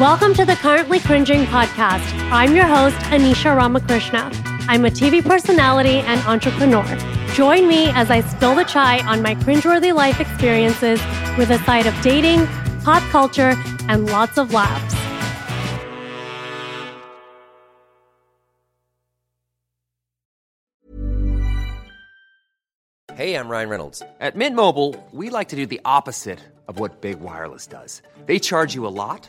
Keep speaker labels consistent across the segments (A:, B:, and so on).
A: Welcome to the Currently Cringing podcast. I'm your host, Anisha Ramakrishna. I'm a TV personality and entrepreneur. Join me as I spill the chai on my cringeworthy life experiences with a side of dating, pop culture, and lots of laughs.
B: Hey, I'm Ryan Reynolds. At Mint Mobile, we like to do the opposite of what Big Wireless does. They charge you a lot,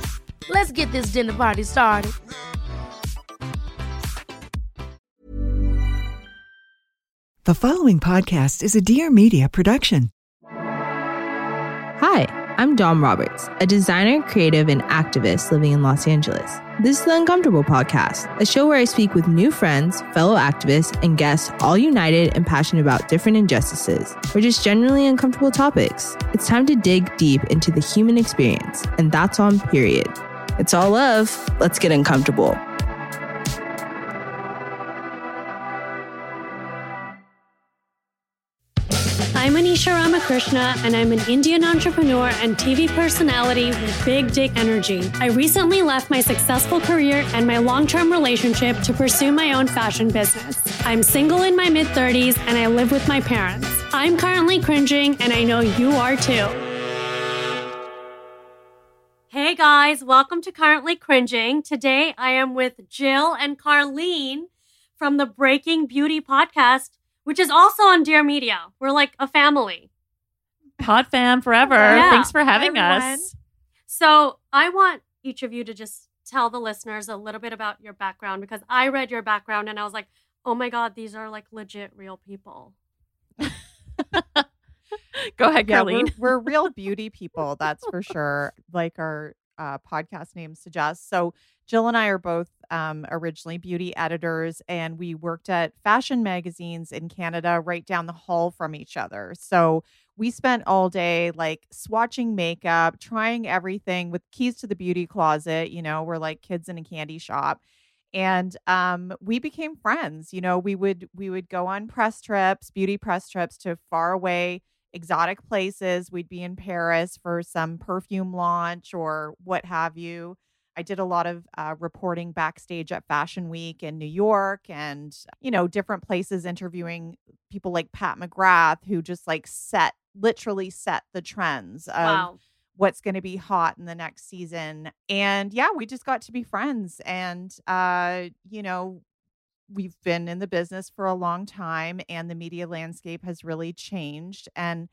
C: Let's get this dinner party started.
D: The following podcast is a Dear Media production.
E: Hi, I'm Dom Roberts, a designer, creative, and activist living in Los Angeles. This is the Uncomfortable Podcast, a show where I speak with new friends, fellow activists, and guests, all united and passionate about different injustices or just generally uncomfortable topics. It's time to dig deep into the human experience, and that's on period. It's all love. Let's get uncomfortable.
A: I'm Anisha Ramakrishna, and I'm an Indian entrepreneur and TV personality with big dick energy. I recently left my successful career and my long term relationship to pursue my own fashion business. I'm single in my mid 30s and I live with my parents. I'm currently cringing, and I know you are too. Hey guys, welcome to Currently Cringing. Today I am with Jill and Carlene from the Breaking Beauty podcast which is also on Dear Media. We're like a family.
F: Pod fam forever.
A: Yeah.
F: Thanks for having
G: everyone.
F: us.
A: So I want each of you to just tell the listeners a little bit about your background because I read your background and I was like, oh my God, these are like legit real people.
F: Go ahead,
G: Yeah,
F: Carlene.
G: we're, we're real beauty people, that's for sure. Like our uh, podcast name suggests. So Jill and I are both um, originally beauty editors, and we worked at fashion magazines in Canada, right down the hall from each other. So we spent all day like swatching makeup, trying everything with keys to the beauty closet. You know, we're like kids in a candy shop and um, we became friends you know we would we would go on press trips beauty press trips to far away exotic places we'd be in paris for some perfume launch or what have you i did a lot of uh, reporting backstage at fashion week in new york and you know different places interviewing people like pat mcgrath who just like set literally set the trends of
A: wow.
G: what's going to be hot in the next season. And yeah, we just got to be friends. And, uh, you know, we've been in the business for a long time and the media landscape has really changed. And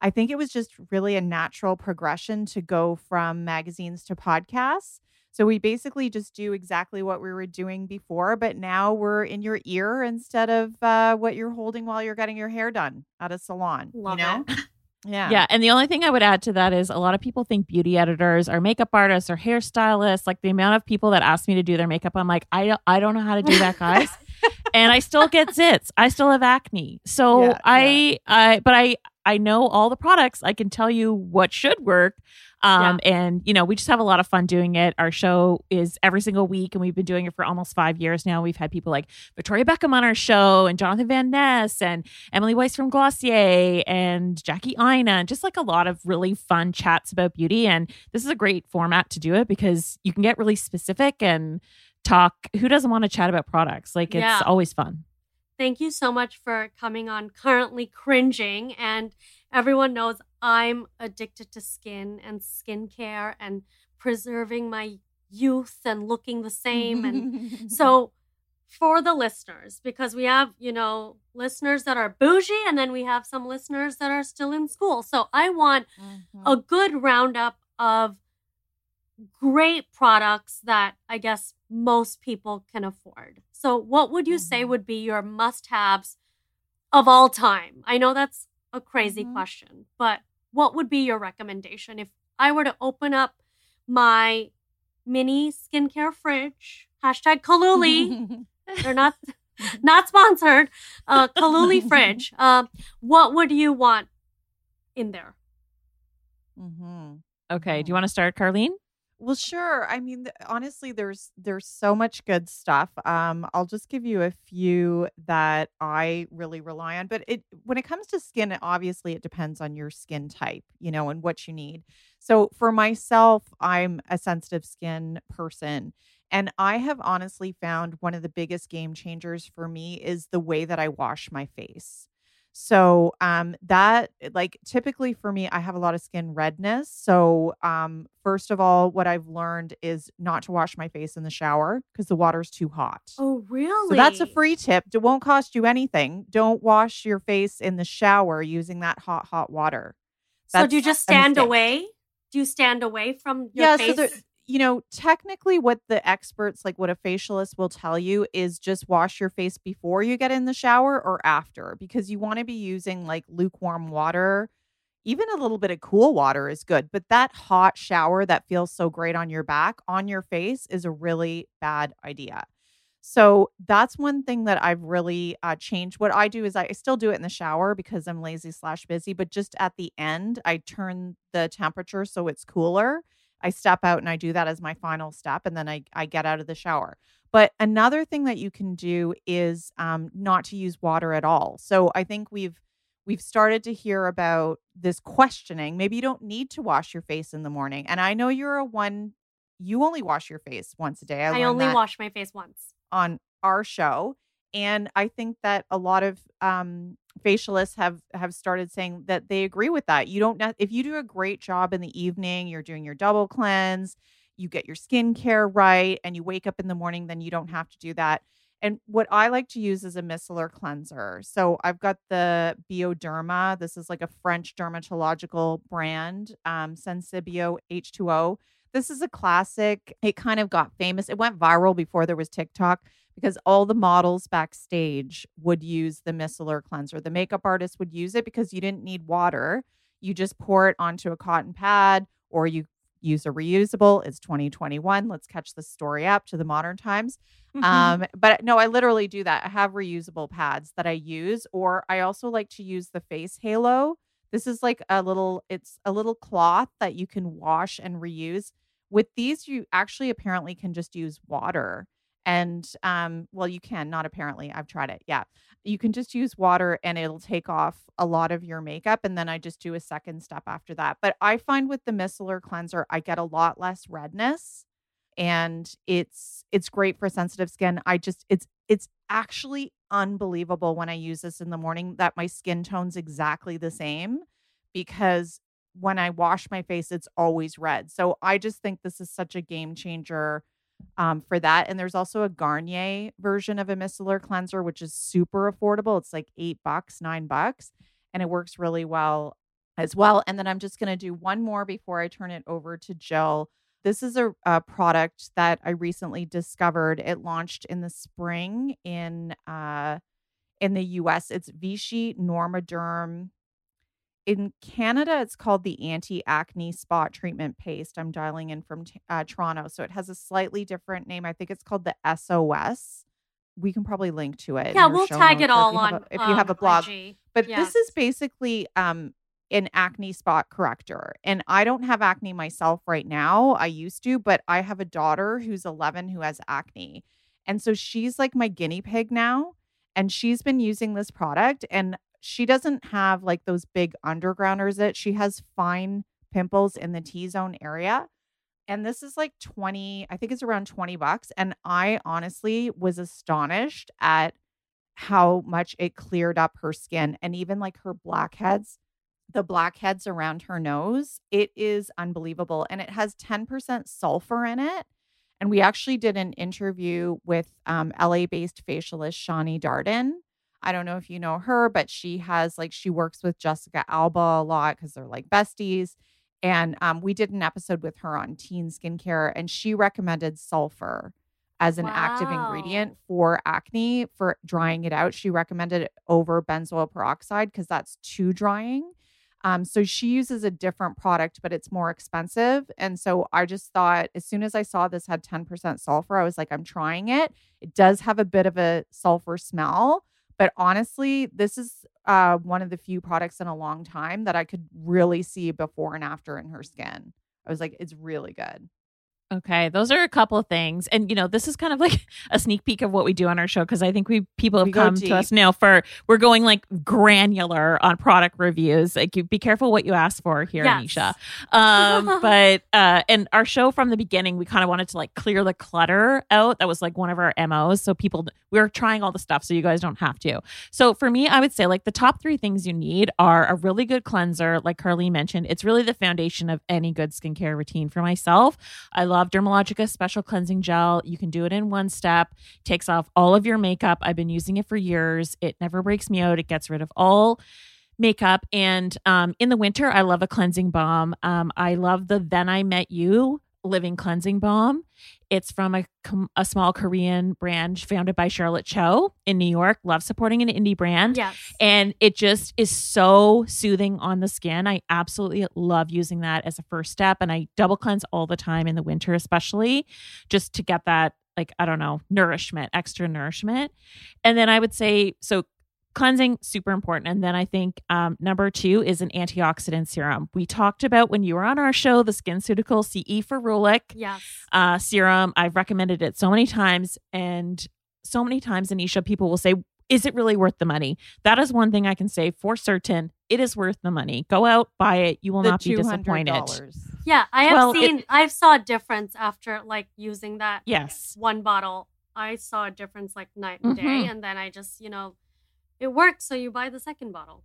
G: I think it was just really a natural progression to go from magazines to podcasts. So we basically just do exactly what we were doing before, but now we're in your ear instead of uh, what you're holding while you're getting your hair done at a salon.
A: Love
G: you know?
A: it.
G: Yeah.
F: Yeah. And the only thing I would add to that is a lot of people think beauty editors are makeup artists or hairstylists. Like the amount of people that ask me to do their makeup, I'm like, I don't, I don't know how to do that, guys. and I still get zits. I still have acne. So
G: Yeah,
F: I, I, but I, I know all the products. I can tell you what should work. Um, And, you know, we just have a lot of fun doing it. Our show is every single week, and we've been doing it for almost five years now. We've had people like Victoria Beckham on our show, and Jonathan Van Ness, and Emily Weiss from Glossier, and Jackie Aina, and just like a lot of really fun chats about beauty. And this is a great format to do it because you can get really specific and talk. Who doesn't want to chat about products? Like, it's
A: Yeah.
F: always fun.
A: Thank you so much for coming on Currently Cringing. And everyone knows I'm addicted to skin and skincare and preserving my youth and looking the same. And so, for the listeners, because we have, you know, listeners that are bougie and then we have some listeners that are still in school. So, I want mm-hmm. a good roundup of great products that I guess most people can afford. So, what would you say mm-hmm. would be your must haves of all time? I know that's a crazy mm-hmm. question, but what would be your recommendation if I were to open up my mini skincare fridge? Hashtag Cooluli. They're not not sponsored. Uh, Cooluli fridge. Um, what would you want in there?
G: Mm-hmm.
F: Okay. Do you want to start, Carlene?
G: Well, sure. I mean, th- honestly, there's there's so much good stuff. Um, I'll just give you a few that I really rely on. But it when it comes to skin, obviously it depends on your skin type, you know, and what you need. So for myself, I'm a sensitive skin person. And I have honestly found one of the biggest game changers for me is the way that I wash my face. So um that like typically for me I have a lot of skin redness. So um first of all what I've learned is not to wash my face in the shower because the water's too hot.
A: Oh, really?
G: So that's a free tip. It won't cost you anything. Don't wash your face in the shower using that hot hot water.
A: So do you just stand away? Do you stand away from your
G: yeah,
A: face?
G: so there, you know, technically what the experts like what a facialist will tell you is just wash your face before you get in the shower or after because you want to be using like lukewarm water. Even a little bit of cool water is good, but that hot shower that feels so great on your back, on your face is a really bad idea. So that's one thing that I've really uh, changed. What I do is I, I still do it in the shower because I'm lazy slash busy, but just at the end, I turn the temperature so it's cooler. I step out and I do that as my final step, and then I, I get out of the shower. But another thing that you can do is um, not to use water at all. So I think we've we've started to hear about this questioning. Maybe you don't need to wash your face in the morning, and I know you're a one. You only wash your face once a day. I,
A: I only wash my face once.
G: on our show and i think that a lot of um facialists have have started saying that they agree with that. You don't if you do a great job in the evening you're doing your double cleanse you get your skincare right and you wake up in the morning then you don't have to do that. And what i like to use is a micellar cleanser. So i've got the bioderma. This is like a french dermatological brand um sensibio h2o this is a classic. It kind of got famous. It went viral before there was TikTok because all the models backstage would use the micellar cleanser. The makeup artist would use it because you didn't need water. You just pour it onto a cotton pad or you use a reusable. It's 2021. Let's catch the story up to the modern times. Um, but no, I literally do that. I have reusable pads that I use, or I also like to use the face halo. This is like a little, it's a little cloth that you can wash and reuse. With these, you actually apparently can just use water. And um, well, you can, not apparently. I've tried it. Yeah. You can just use water and it'll take off a lot of your makeup. And then I just do a second step after that. But I find with the micellar cleanser, I get a lot less redness and it's it's great for sensitive skin. I just it's it's actually unbelievable when I use this in the morning that my skin tone's exactly the same because when I wash my face, it's always red. So I just think this is such a game changer um, for that. And there's also a Garnier version of a micellar cleanser, which is super affordable. It's like eight bucks, nine bucks, and it works really well as well. And then I'm just going to do one more before I turn it over to Jill. This is a, a product that I recently discovered. It launched in the spring in uh, in the US. It's Vichy Normaderm in Canada, it's called the anti acne spot treatment paste. I'm dialing in from uh, Toronto. So it has a slightly different name. I think it's called the SOS. We can probably link to it.
A: Yeah, we'll tag it all
G: if you have
A: on.
G: a- if you have a
A: um,
G: blog.
A: IG.
G: But
A: Yeah.
G: this is basically um an acne spot corrector. And I don't have acne myself right now. I used to, but I have a daughter who's 11 who has acne. And so she's like my guinea pig now. And she's been using this product and she doesn't have like those big undergrounders it. She has fine pimples in the T zone area. And this is like 20, I think it's around 20 bucks. And I honestly was astonished at how much it cleared up her skin and even like her blackheads the blackheads around her nose. It is unbelievable. And it has 10% sulfur in it. And we actually did an interview with um, LA based facialist Shani Darden. I don't know if you know her, but she has like, she works with Jessica Alba a lot because they're like besties. And um, we did an episode with her on teen skincare, and she recommended sulfur as an wow. active ingredient for acne for drying it out. She recommended it over benzoyl peroxide because that's too drying. Um, so she uses a different product, but it's more expensive. And so I just thought as soon as I saw this had 10% sulfur, I was like, I'm trying it. It does have a bit of a sulfur smell, but honestly, this is uh, one of the few products in a long time that I could really see before and after in her skin. I was like, it's really good.
F: Okay, those are a couple of things, and you know, this is kind of like a sneak peek of what we do on our show because I think we people have we come to us now for we're going like granular on product reviews. Like, you, be careful what you ask for here, yes. Anisha. Um, but uh, and our show from the beginning, we kind of wanted to like clear the clutter out. That was like one of our MOs. So people, we are trying all the stuff, so you guys don't have to. So for me, I would say like the top three things you need are a really good cleanser, like Carly mentioned. It's really the foundation of any good skincare routine. For myself, I love love Dermalogica Special Cleansing Gel. You can do it in one step, takes off all of your makeup. I've been using it for years. It never breaks me out, it gets rid of all makeup. And um, in the winter, I love a cleansing balm. Um, I love the Then I Met You Living Cleansing Balm. It's from a, a small Korean brand founded by Charlotte Cho in New York. Love supporting an indie brand.
A: Yes.
F: And it just is so soothing on the skin. I absolutely love using that as a first step. And I double cleanse all the time in the winter, especially just to get that like I don't know, nourishment, extra nourishment. And then I would say so cleansing super important. And then i think um, number two is an antioxidant serum. We talked about when you were on our show the SkinCeutical ce ferulic
A: yes.
F: uh, serum. I've recommended it so many times and so many times anisha people will say is it really worth the money? That is one thing i can say for certain. It is worth the money. Go out buy it. You will
G: the
F: not be disappointed.
A: yeah i have well, seen i saw a difference after like using that
F: yes.
A: one bottle. I saw a difference like night and day. Mm-hmm. and then i just you know it works, so you buy the second bottle.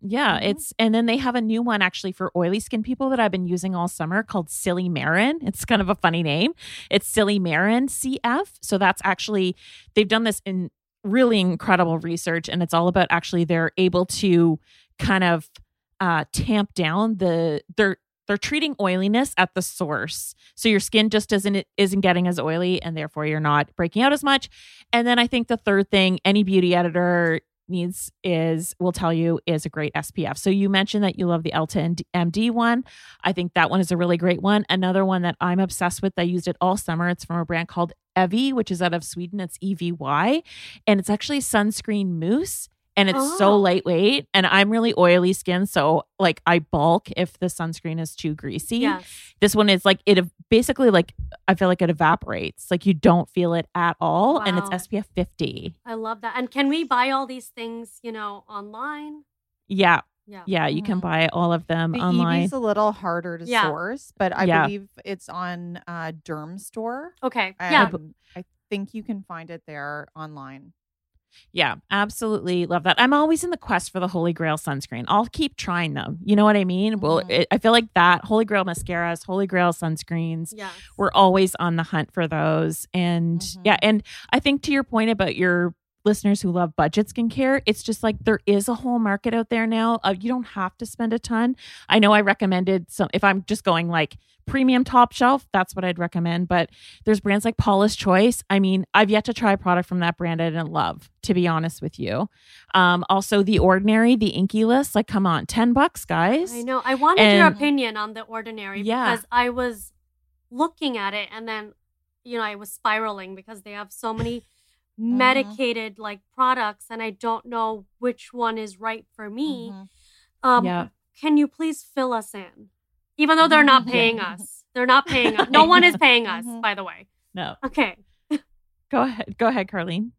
F: Yeah, mm-hmm. it's and then they have a new one actually for oily skin people that I've been using all summer called Silymarin. It's kind of a funny name. It's Silymarin CF. So that's actually they've done this in really incredible research and it's all about actually they're able to kind of uh tamp down the they're they're treating oiliness at the source so your skin just isn't isn't getting as oily and therefore you're not breaking out as much and then i think the third thing any beauty editor needs is will tell you is a great SPF. So you mentioned that you love the Elta MD one. I think that one is a really great one. Another one that I'm obsessed with. I used it all summer. It's from a brand called Evy, which is out of Sweden. It's EVY, and it's actually sunscreen mousse and it's oh. so lightweight and i'm really oily skin so like i bulk if the sunscreen is too greasy
A: yes.
F: this one is like it basically like i feel like it evaporates like you don't feel it at all wow. and it's spf 50
A: i love that and can we buy all these things you know online
F: yeah yeah. Yeah, you can mm-hmm. buy all of them
G: the
F: online.
G: It's a little harder to yeah. source, but I yeah. believe it's on uh Dermstore.
A: Okay. yeah.
G: I think you can find it there online.
F: Yeah, absolutely love that. I'm always in the quest for the Holy Grail sunscreen. I'll keep trying them. You know what I mean? Mm-hmm. Well, it, I feel like that Holy Grail mascaras, Holy Grail sunscreens.
A: Yeah,
F: we're always on the hunt for those. And mm-hmm. yeah, and I think to your point about your listeners who love budget skincare, it's just like there is a whole market out there now. Uh, you don't have to spend a ton. I know I recommended some, if I'm just going like premium top shelf, that's what I'd recommend. But there's brands like Paula's Choice. I mean, I've yet to try a product from that brand I didn't love, to be honest with you. Um, also, The Ordinary, the Inkey List. Like, come on, 10 bucks, guys.
A: I know. I wanted and, your opinion on The Ordinary yeah. because I was looking at it and then, you know, I was spiraling because they have so many mm-hmm. medicated like products and I don't know which one is right for me. Mm-hmm. Um, yeah. can you please fill us in? Even though they're not paying us. They're not paying us. No one is paying us, by the way.
F: No.
A: Okay.
F: Go ahead. Go ahead, Carlene.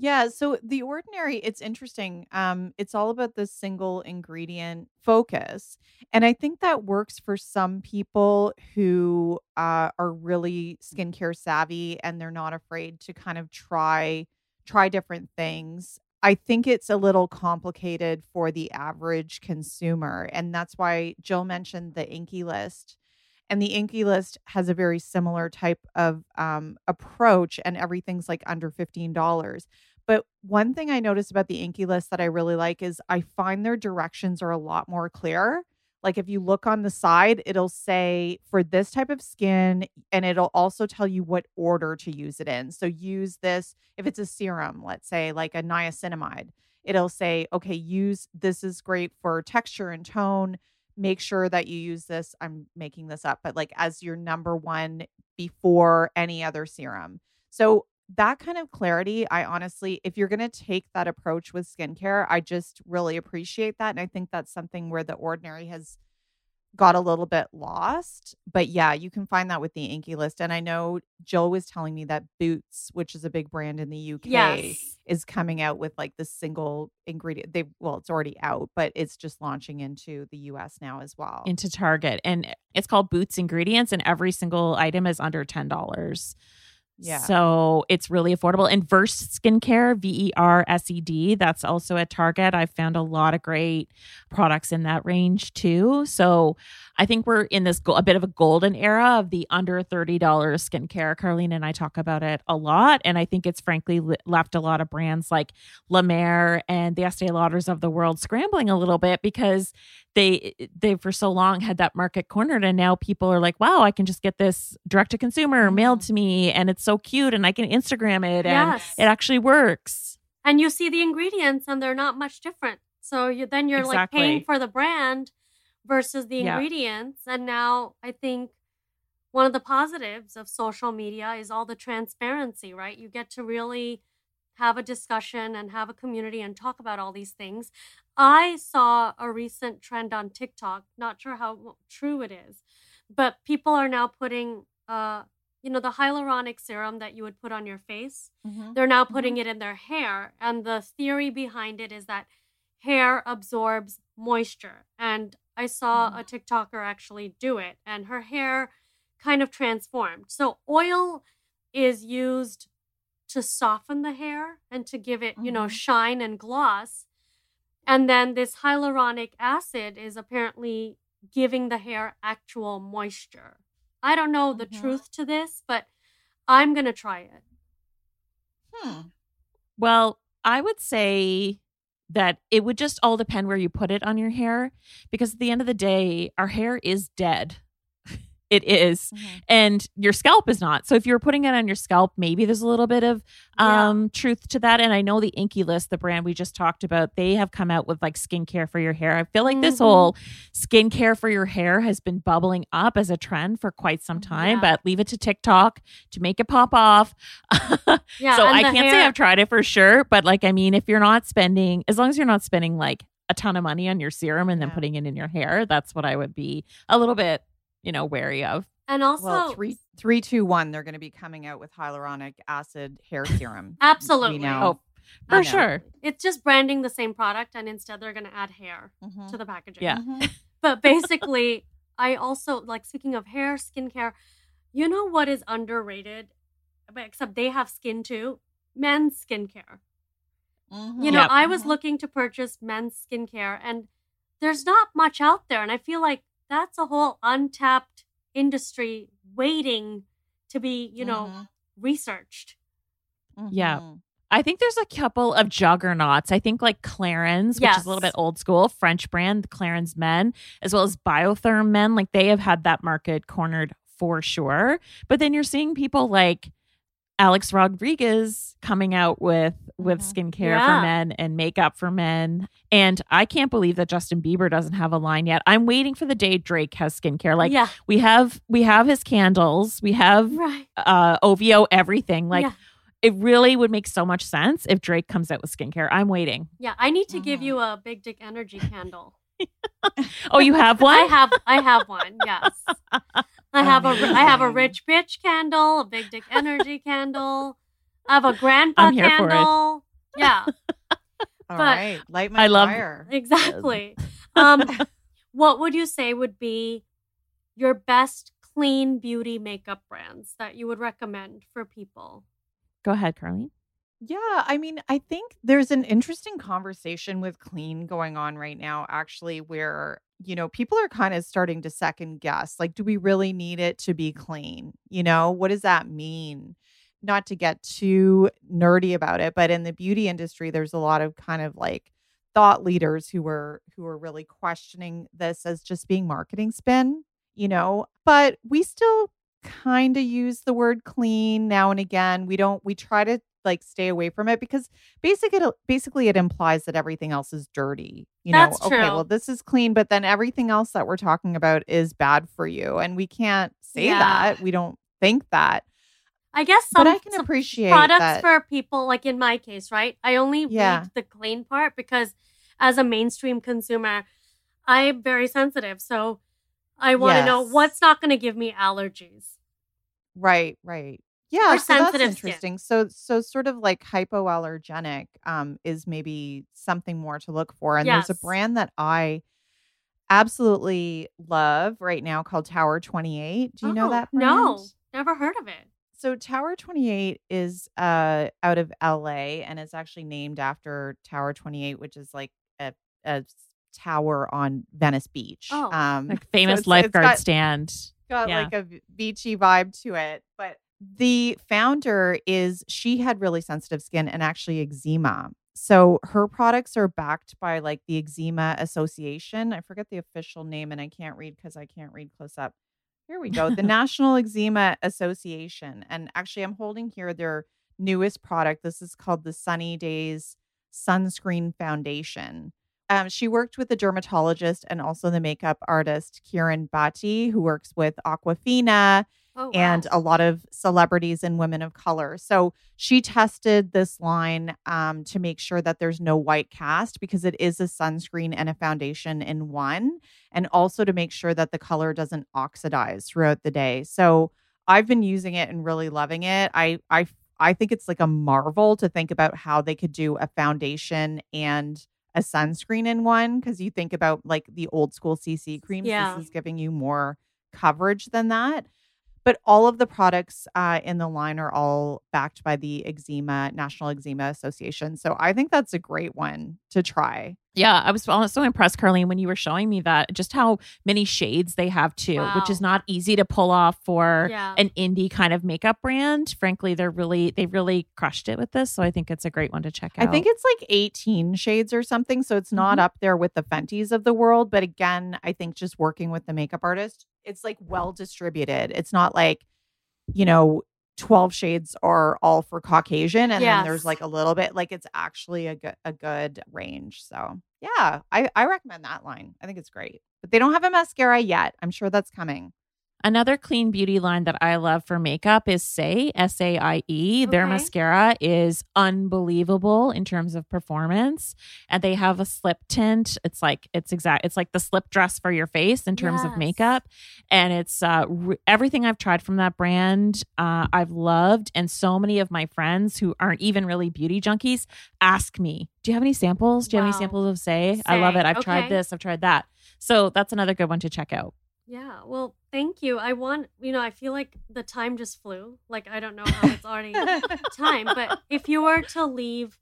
G: Yeah, so the ordinary, it's interesting. Um, it's all about the single ingredient focus. And I think that works for some people who uh, are really skincare savvy and they're not afraid to kind of try try different things. I think it's a little complicated for the average consumer. And that's why Jill mentioned the Inkey list. And the Inkey list has a very similar type of um, approach, and everything's like under $15. But one thing I noticed about the Inkey list that I really like is I find their directions are a lot more clear. Like if you look on the side, it'll say for this type of skin, and it'll also tell you what order to use it in. So use this if it's a serum, let's say like a niacinamide. It'll say, okay, use this is great for texture and tone. Make sure that you use this. I'm making this up, but like as your number one before any other serum. So that kind of clarity, I honestly, if you're going to take that approach with skincare, I just really appreciate that. And I think that's something where the ordinary has got a little bit lost. But yeah, you can find that with the Inkey list. And I know Jill was telling me that Boots, which is a big brand in the UK,
A: Yes.
G: is coming out with like the single ingredient. They well, it's already out, but it's just launching into the US now as well.
F: Into Target. And it's called Boots Ingredients, and every single item is under $10.
G: Yeah.
F: So it's really affordable. And Skincare, V E R S E D, that's also at Target. I've found a lot of great products in that range too. So I think we're in this go- a bit of a golden era of the under $30 skincare. Carlene and I talk about it a lot. And I think it's frankly le- left a lot of brands like La Mer and the Estee Lauders of the world scrambling a little bit because they they for so long had that market cornered and now people are like wow i can just get this direct to consumer mm-hmm. mailed to me and it's so cute and i can instagram it and
A: Yes.
F: it actually works
A: and you see the ingredients and they're not much different. So you then you're like paying for the brand versus the
F: Yeah.
A: ingredients. And now I think one of the positives of social media is all the transparency, right? You get to really have a discussion and have a community and talk about all these things. I saw a recent trend on TikTok, not sure how true it is, but people are now putting uh you know the hyaluronic serum that you would put on your face
G: Mhm.
A: they're now putting it in their hair and the theory behind it is that hair absorbs moisture and i saw a tiktoker actually do it and her hair kind of transformed so oil is used to soften the hair and to give it you know
G: Mhm.
A: shine and gloss and then this hyaluronic acid is apparently giving the hair actual moisture i don't know the
G: Mhm.
A: truth to this but i'm going to try it
G: Hmm.
F: well i would say that it would just all depend where you put it on your hair because at the end of the day our hair is dead it is
G: Mhm.
F: and your scalp is not so if you're putting it on your scalp maybe there's a little bit of
A: Yeah.
F: um truth to that and i know the inkey list the brand we just talked about they have come out with like skincare for your hair i feel like this
A: Mhm.
F: whole skincare for your hair has been bubbling up as a trend for quite some time
A: Yeah.
F: but leave it to tiktok to make it pop off
A: Yeah,
F: so i can't say i've tried it for sure but like i mean if you're not spending as long as you're not spending like a ton of money on your serum and then putting it in your hair that's what i would be a little bit you know wary of
A: And also,
G: well, three, three, two, one. They're going to be coming out with hyaluronic acid hair serum.
A: Absolutely.
G: We know.
F: Oh, for
G: know.
F: sure
A: it's just branding the same product, and instead they're going to add hair
G: Mhm.
A: to the packaging.
F: Yeah.
G: Mhm.
A: But basically, I also like speaking of hair, skincare. You know what is underrated? But except they have skin too. Men's skincare.
G: Mhm.
A: You know,
F: Yep.
A: I was
G: Mhm.
A: looking to purchase men's skincare, and there's not much out there, and I feel like that's a whole untapped industry waiting to be, you know,
G: Mhm.
A: researched.
F: Yeah.
G: Mhm.
F: I think there's a couple of juggernauts. I think like Clarins, which is a little bit old school, French brand, Clarins Men, as well as Biotherm Men. Like they have had that market cornered for sure. But then you're seeing people like Alex Rodriguez coming out with with
G: Mhm.
F: skincare
A: Yeah.
F: for men and makeup for men. And I can't believe that Justin Bieber doesn't have a line yet. I'm waiting for the day Drake has skincare. Like
A: yeah,
F: we have we have his candles, we have
A: right.
F: uh OVO everything. Like
A: yeah.
F: it really would make so much sense if Drake comes out with skincare. I'm waiting.
A: Yeah, I need to give
G: Mhm.
A: you a big dick energy candle.
F: oh, you have one?
A: I have I have one. Yes. I have a I have a rich bitch candle, a big dick energy candle. I have a grandpa
F: I'm here for it.
A: candle. Yeah,
G: All
A: But-
G: right, light my
F: I love-
G: fire.
A: exactly. Um, what would you say would be your best clean beauty makeup brands that you would recommend for people?
F: Go ahead, Carly.
G: Yeah, I mean, I think there's an interesting conversation with clean going on right now, actually, where, you know, people are kind of starting to second guess like, do we really need it to be clean? You know, what does that mean? Not to get too nerdy about it, but in the beauty industry, there's a lot of kind of like thought leaders who were who are really questioning this as just being marketing spin, you know, but we still kind of use the word clean now and again. We don't we try to like stay away from it because basically it, basically it implies that everything else is dirty. You know,
A: That's
G: okay,
A: true.
G: well this is clean, but then everything else that we're talking about is bad for you and we can't say
A: Yeah.
G: that. We don't think that.
A: I guess
G: But
A: some,
G: I can appreciate
A: products
G: that-
A: for people like in my case, right? I only
G: Yeah.
A: read the clean part because as a mainstream consumer, I'm very sensitive. So I want to know what's not going to give me allergies.
G: Right, right. Yeah, so that's interesting. So so sort of like hypoallergenic um is maybe something more to look for. And there's a brand that I absolutely love right now called Tower 28. Do you know
A: Oh,
G: that brand?
A: No, never heard of it.
G: So Tower 28 is uh out of LA and it's actually named after Tower 28, which is like a tower on Venice Beach.
A: Oh.
G: um
F: Like famous
G: it's- it's
F: lifeguard
G: got-
F: stand.
G: got
F: Yeah.
G: like a beachy vibe to it. But the founder is she had really sensitive skin and actually eczema. So her products are backed by like the Eczema Association. I forget the official name and I can't read because I can't read close up. Here we go. The National Eczema Association. And actually, I'm holding here their newest product. This is called the Sunny Days Sunscreen Foundation. Um, she worked with the dermatologist and also the makeup artist Kirin Bhatti, who works with Awkwafina
A: Oh,
G: and a lot of celebrities and women of color. So she tested this line um, to make sure that there's no white cast because it is a sunscreen and a foundation in one, and also to make sure that the color doesn't oxidize throughout the day. So I've been using it and really loving it. I I I think it's like a marvel to think about how they could do a foundation and a sunscreen in one because you think about like the old school CC creams.
A: Yeah.
G: This is giving you more coverage than that. But all of the products uh, in the line are all backed by the Eczema National Eczema Association. So I think that's a great one to try.
F: Yeah, I was so impressed, Carlene, when you were showing me that just how many shades they have too, which is not easy to pull off for
A: Yeah.
F: an indie kind of makeup brand. Frankly, they're really they really crushed it with this, so I think it's a great one to check out.
G: I think it's like 18 shades or something. So it's not
F: Mhm.
G: up there with the Fenties of the world. But again, I think just working with the makeup artist, it's like well distributed. It's not like, you know, 12 shades are all for Caucasian and then there's like a little bit like it's actually a good a good range. So yeah, I, I recommend that line. I think it's great. But they don't have a mascara yet. I'm sure that's coming.
F: Another clean beauty line that I love for makeup is Saie, S A I E. Their mascara is unbelievable in terms of performance. And they have a slip tint. It's like it's exact it's like the slip dress for your face in terms of makeup. And it's uh re- everything I've tried from that brand, uh I've loved and so many of my friends who aren't even really beauty junkies ask me, "Do you have any samples? Do you have any samples of Saie? I love it. I've tried this, I've tried that." So that's another good one to check out.
A: Yeah, well, thank you. I want, you know, I feel like the time just flew. Like, I don't know how it's already time, but if you were to leave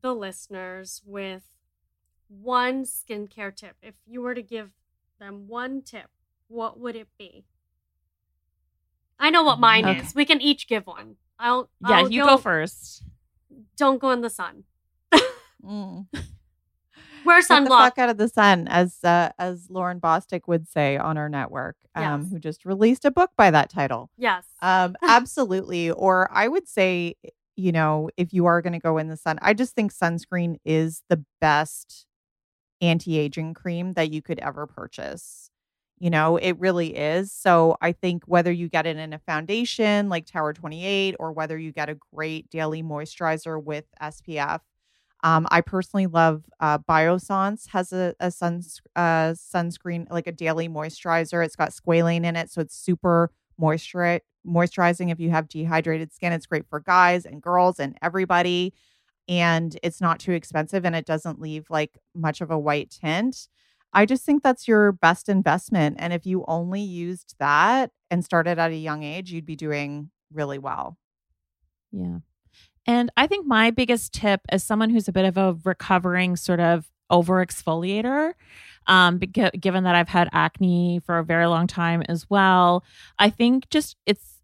A: the listeners with one skincare tip, if you were to give them one tip, what would it be? I know what mine
F: Okay.
A: is. We can each give one. I'll
F: Yeah,
A: I'll
F: you go first.
A: Don't go in the sun.
G: Mm.
A: Wear
G: Get the fuck out of the sun, as uh, as Lauren Bostick would say on our network, um,
A: Yes.
G: who just released a book by that title.
A: Yes.
G: Um, absolutely. Or I would say, you know, if you are going to go in the sun, I just think sunscreen is the best anti aging cream that you could ever purchase. You know, it really is. So I think whether you get it in a foundation like Tower 28 or whether you get a great daily moisturizer with SPF, Um, I personally love uh, Biossance has a, a suns, uh, sunscreen, like a daily moisturizer. It's got squalane in it, so it's super moisturi- moisturizing if you have dehydrated skin. It's great for guys and girls and everybody. And it's not too expensive and it doesn't leave like much of a white tint. I just think that's your best investment. And if you only used that and started at a young age, you'd be doing really well.
F: Yeah. And I think my biggest tip as someone who's a bit of a recovering sort of over exfoliator, um, because, given that I've had acne for a very long time as well, I think just it's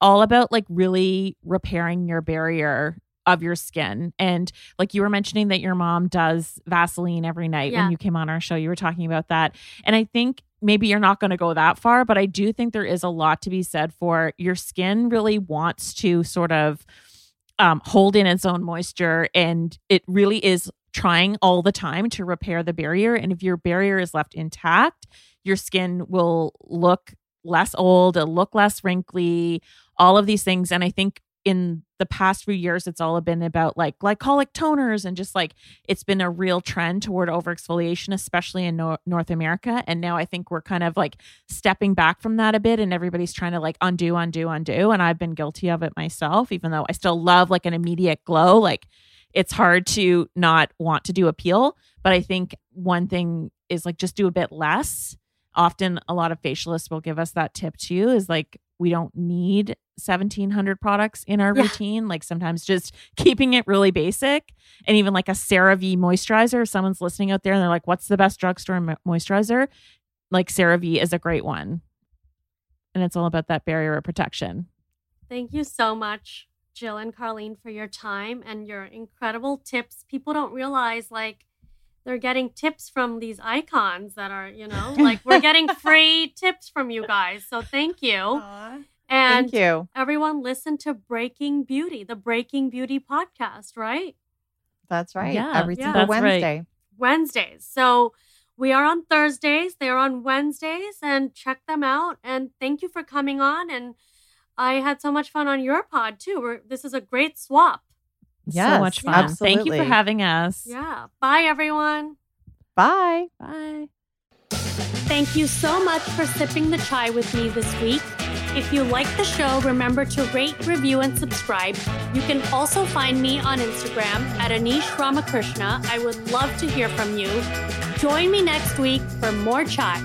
F: all about like really repairing your barrier of your skin. And like you were mentioning that your mom does Vaseline every night
A: Yeah.
F: when you came on our show, you were talking about that. And I think maybe you're not going to go that far, but I do think there is a lot to be said for your skin really wants to sort of um, hold in its own moisture and it really is trying all the time to repair the barrier. And if your barrier is left intact, your skin will look less old, it'll look less wrinkly, all of these things. And I think in the past few years, it's all been about like glycolic toners and just like it's been a real trend toward over exfoliation, especially in Nor- North America. And now I think we're kind of like stepping back from that a bit and everybody's trying to like undo, undo, undo. And I've been guilty of it myself, even though I still love like an immediate glow. Like it's hard to not want to do a peel. But I think one thing is like just do a bit less. Often a lot of facialists will give us that tip too is like we don't need 1700 products in our
A: Yeah.
F: routine like sometimes just keeping it really basic and even like a CeraVe moisturizer if someone's listening out there and they're like what's the best drugstore moisturizer like CeraVe is a great one and it's all about that barrier of protection
A: Thank you so much, Jill and Carlene, for your time and your incredible tips. People don't realize like they're getting tips from these icons that are, you know, like we're getting free tips from you guys. So thank you. And
G: Thank you.
A: everyone listen to Breaking Beauty, the Breaking Beauty podcast, right?
G: That's right.
F: Yeah,
G: Every
A: yeah.
G: single
F: That's right.
G: Wednesday.
A: Wednesdays. So we are on Thursdays, they're on Wednesdays, and check them out. And thank you for coming on. And I had so much fun on your pod too. We're, this is a great swap.
F: So much fun thank you for having us
A: Yeah. Bye, everyone.
G: Bye.
F: bye
A: Thank you so much for sipping the chai with me this week. If you like the show, remember to rate, review, and subscribe. You can also find me on Instagram at Anish Ramakrishna. I would love to hear from you. Join me next week for more chai.